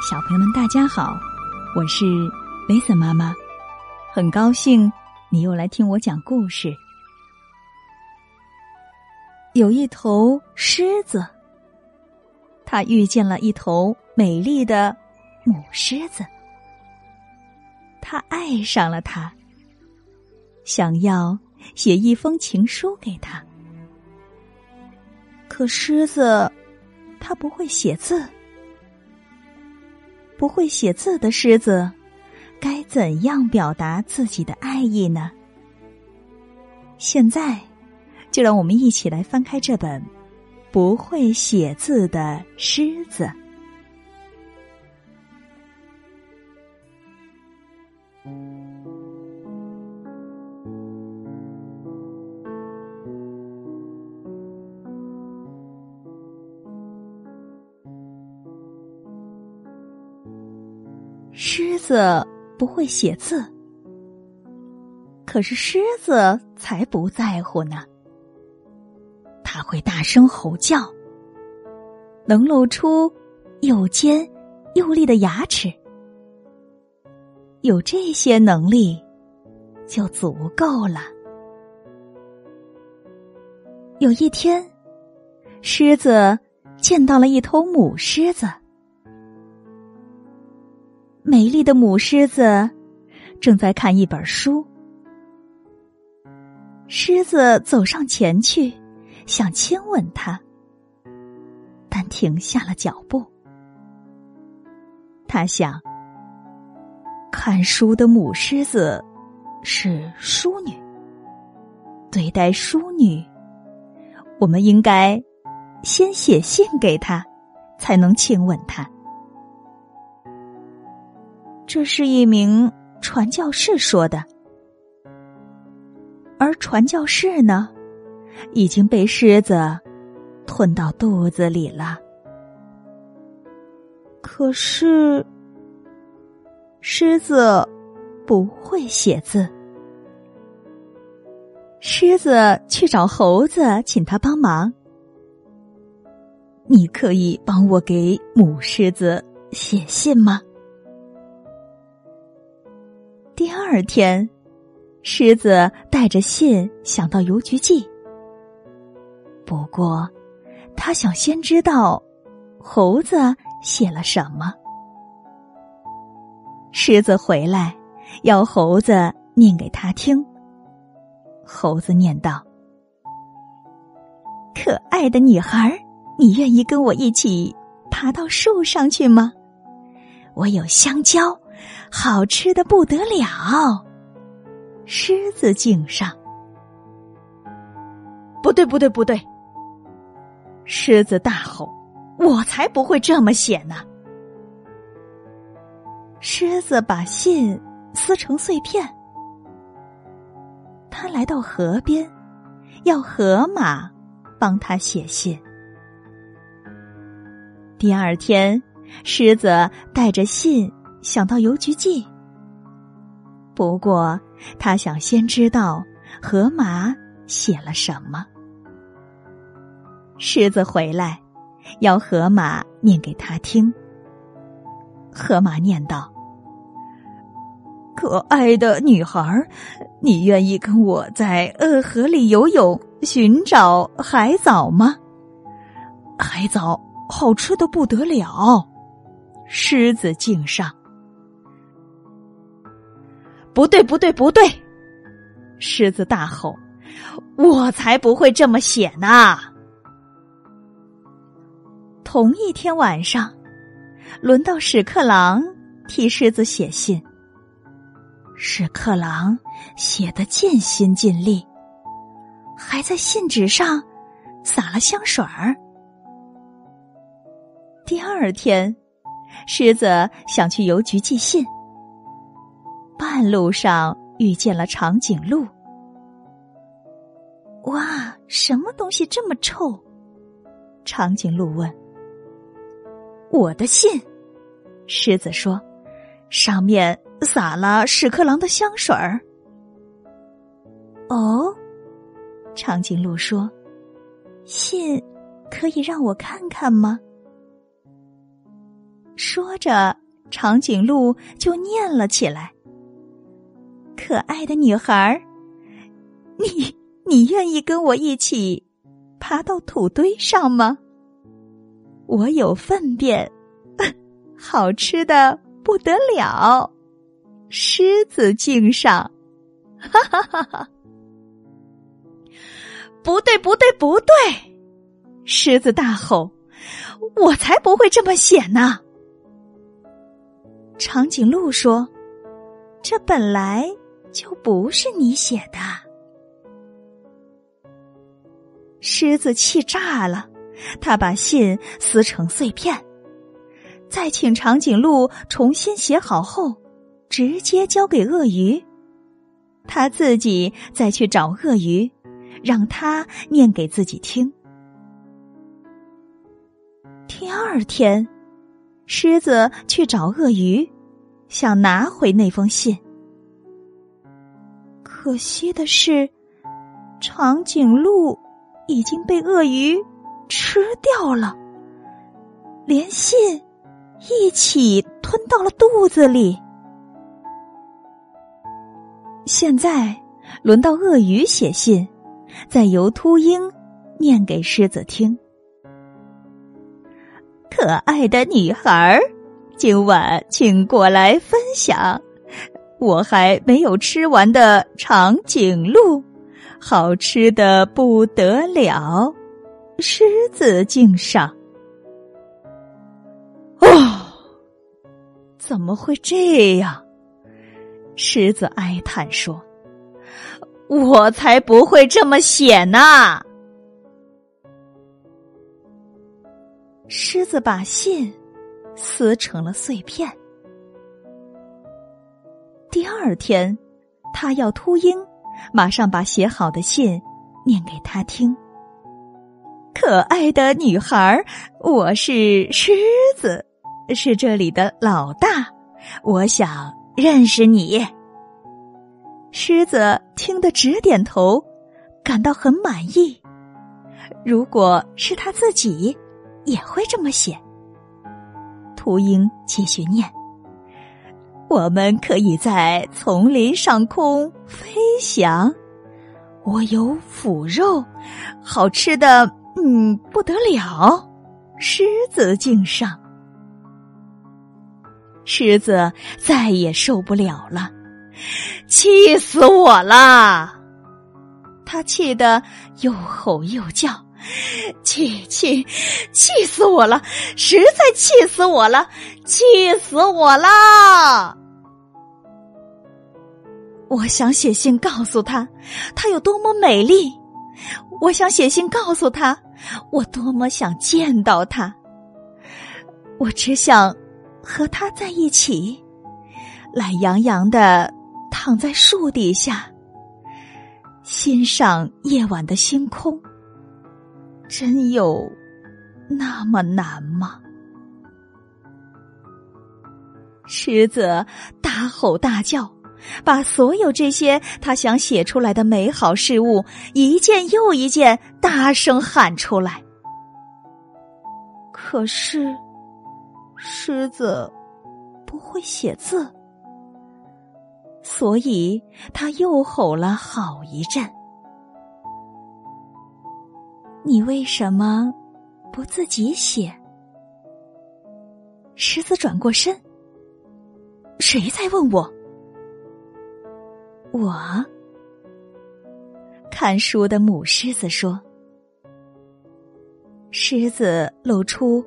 小朋友们，大家好，我是雷森妈妈，很高兴你又来听我讲故事。有一头狮子，它遇见了一头美丽的母狮子，它爱上了它，想要写一封情书给他。可狮子，它不会写字。不会写字的狮子，该怎样表达自己的爱意呢？现在，就让我们一起来翻开这本《不会写字的狮子》。狮子不会写字，可是狮子才不在乎呢。他会大声吼叫，能露出又尖又利的牙齿。有这些能力就足够了。有一天，狮子见到了一头母狮子。美丽的母狮子正在看一本书，狮子走上前去，想亲吻它，但停下了脚步。他想，看书的母狮子是淑女，对待淑女，我们应该先写信给她，才能亲吻她。这是一名传教士说的，而传教士呢，已经被狮子吞到肚子里了。可是，狮子不会写字。狮子去找猴子，请他帮忙。你可以帮我给母狮子写信吗？二天，狮子带着信想到邮局寄。不过，他想先知道猴子写了什么。狮子回来，要猴子念给他听。猴子念道：“可爱的女孩，你愿意跟我一起爬到树上去吗？我有香蕉。”好吃的不得了，狮子颈上。不对，不对，不对！狮子大吼：“我才不会这么写呢！”狮子把信撕成碎片，他来到河边，要河马帮他写信。第二天，狮子带着信。想到邮局寄，不过他想先知道河马写了什么。狮子回来，要河马念给他听。河马念道：“可爱的女孩，你愿意跟我在呃河里游泳，寻找海藻吗？海藻好吃的不得了。”狮子敬上。不对，不对，不对！狮子大吼：“我才不会这么写呢！”同一天晚上，轮到屎壳郎替狮子写信。屎壳郎写的尽心尽力，还在信纸上撒了香水儿。第二天，狮子想去邮局寄信。半路上遇见了长颈鹿。哇，什么东西这么臭？长颈鹿问。我的信，狮子说，上面撒了屎壳郎的香水儿。哦，长颈鹿说，信可以让我看看吗？说着，长颈鹿就念了起来：“可爱的女孩，你你愿意跟我一起爬到土堆上吗？我有粪便，好吃的不得了，狮子敬上。”哈哈哈哈！不对，不对，不对！狮子大吼：“我才不会这么写呢！”长颈鹿说：“这本来就不是你写的。”狮子气炸了，他把信撕成碎片，再请长颈鹿重新写好后，直接交给鳄鱼。他自己再去找鳄鱼，让他念给自己听。第二天，狮子去找鳄鱼，想拿回那封信。可惜的是，长颈鹿已经被鳄鱼吃掉了，连信一起吞到了肚子里。现在轮到鳄鱼写信，再由秃鹰念给狮子听。可爱的女孩儿，今晚请过来分享我还没有吃完的长颈鹿，好吃的不得了，狮子敬上。哦，怎么会这样？狮子哀叹说：“我才不会这么写呢。”狮子把信撕成了碎片。第二天，他要秃鹰马上把写好的信念给他听。可爱的女孩，我是狮子，是这里的老大，我想。认识你，狮子听得直点头，感到很满意。如果是他自己，也会这么写。秃鹰继续念：“我们可以在丛林上空飞翔，我有腐肉，好吃的，嗯，不得了。”狮子敬上。狮子再也受不了了，气死我了！他气得又吼又叫，气气气死我了！实在气死我了！气死我了！我想写信告诉他，他有多么美丽；我想写信告诉他，我多么想见到他。我只想。和他在一起，懒洋洋的躺在树底下，欣赏夜晚的星空。真有那么难吗？狮子大吼大叫，把所有这些他想写出来的美好事物，一件又一件大声喊出来。可是。狮子不会写字，所以他又吼了好一阵。你为什么不自己写？狮子转过身，谁在问我？我看书的母狮子说。狮子露出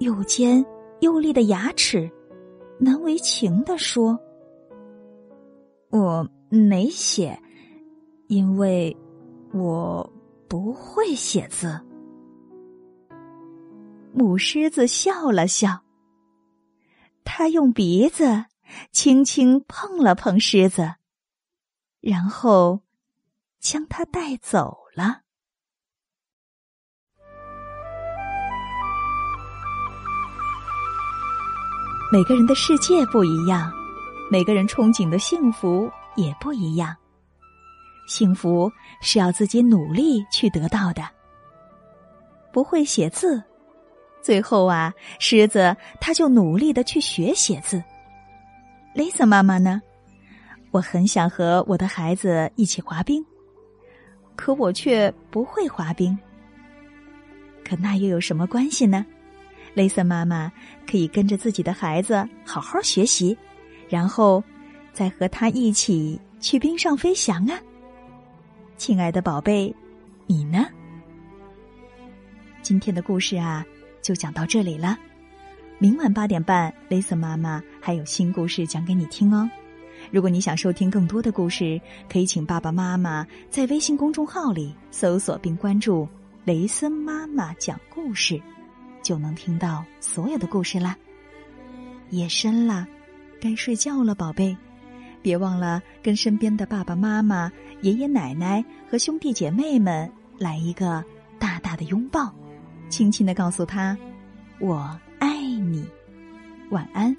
又尖又利的牙齿，难为情的说：“我没写，因为我不会写字。”母狮子笑了笑，他用鼻子轻轻碰了碰狮子，然后将它带走了。每个人的世界不一样，每个人憧憬的幸福也不一样。幸福是要自己努力去得到的。不会写字，最后啊，狮子他就努力的去学写字。雷森妈妈呢？我很想和我的孩子一起滑冰，可我却不会滑冰。可那又有什么关系呢？雷森妈妈可以跟着自己的孩子好好学习，然后再和他一起去冰上飞翔啊！亲爱的宝贝，你呢？今天的故事啊。就讲到这里了，明晚八点半，雷森妈妈还有新故事讲给你听哦。如果你想收听更多的故事，可以请爸爸妈妈在微信公众号里搜索并关注“雷森妈妈讲故事”，就能听到所有的故事啦。夜深了，该睡觉了，宝贝，别忘了跟身边的爸爸妈妈、爷爷奶奶和兄弟姐妹们来一个大大的拥抱。轻轻的告诉他：“我爱你，晚安。”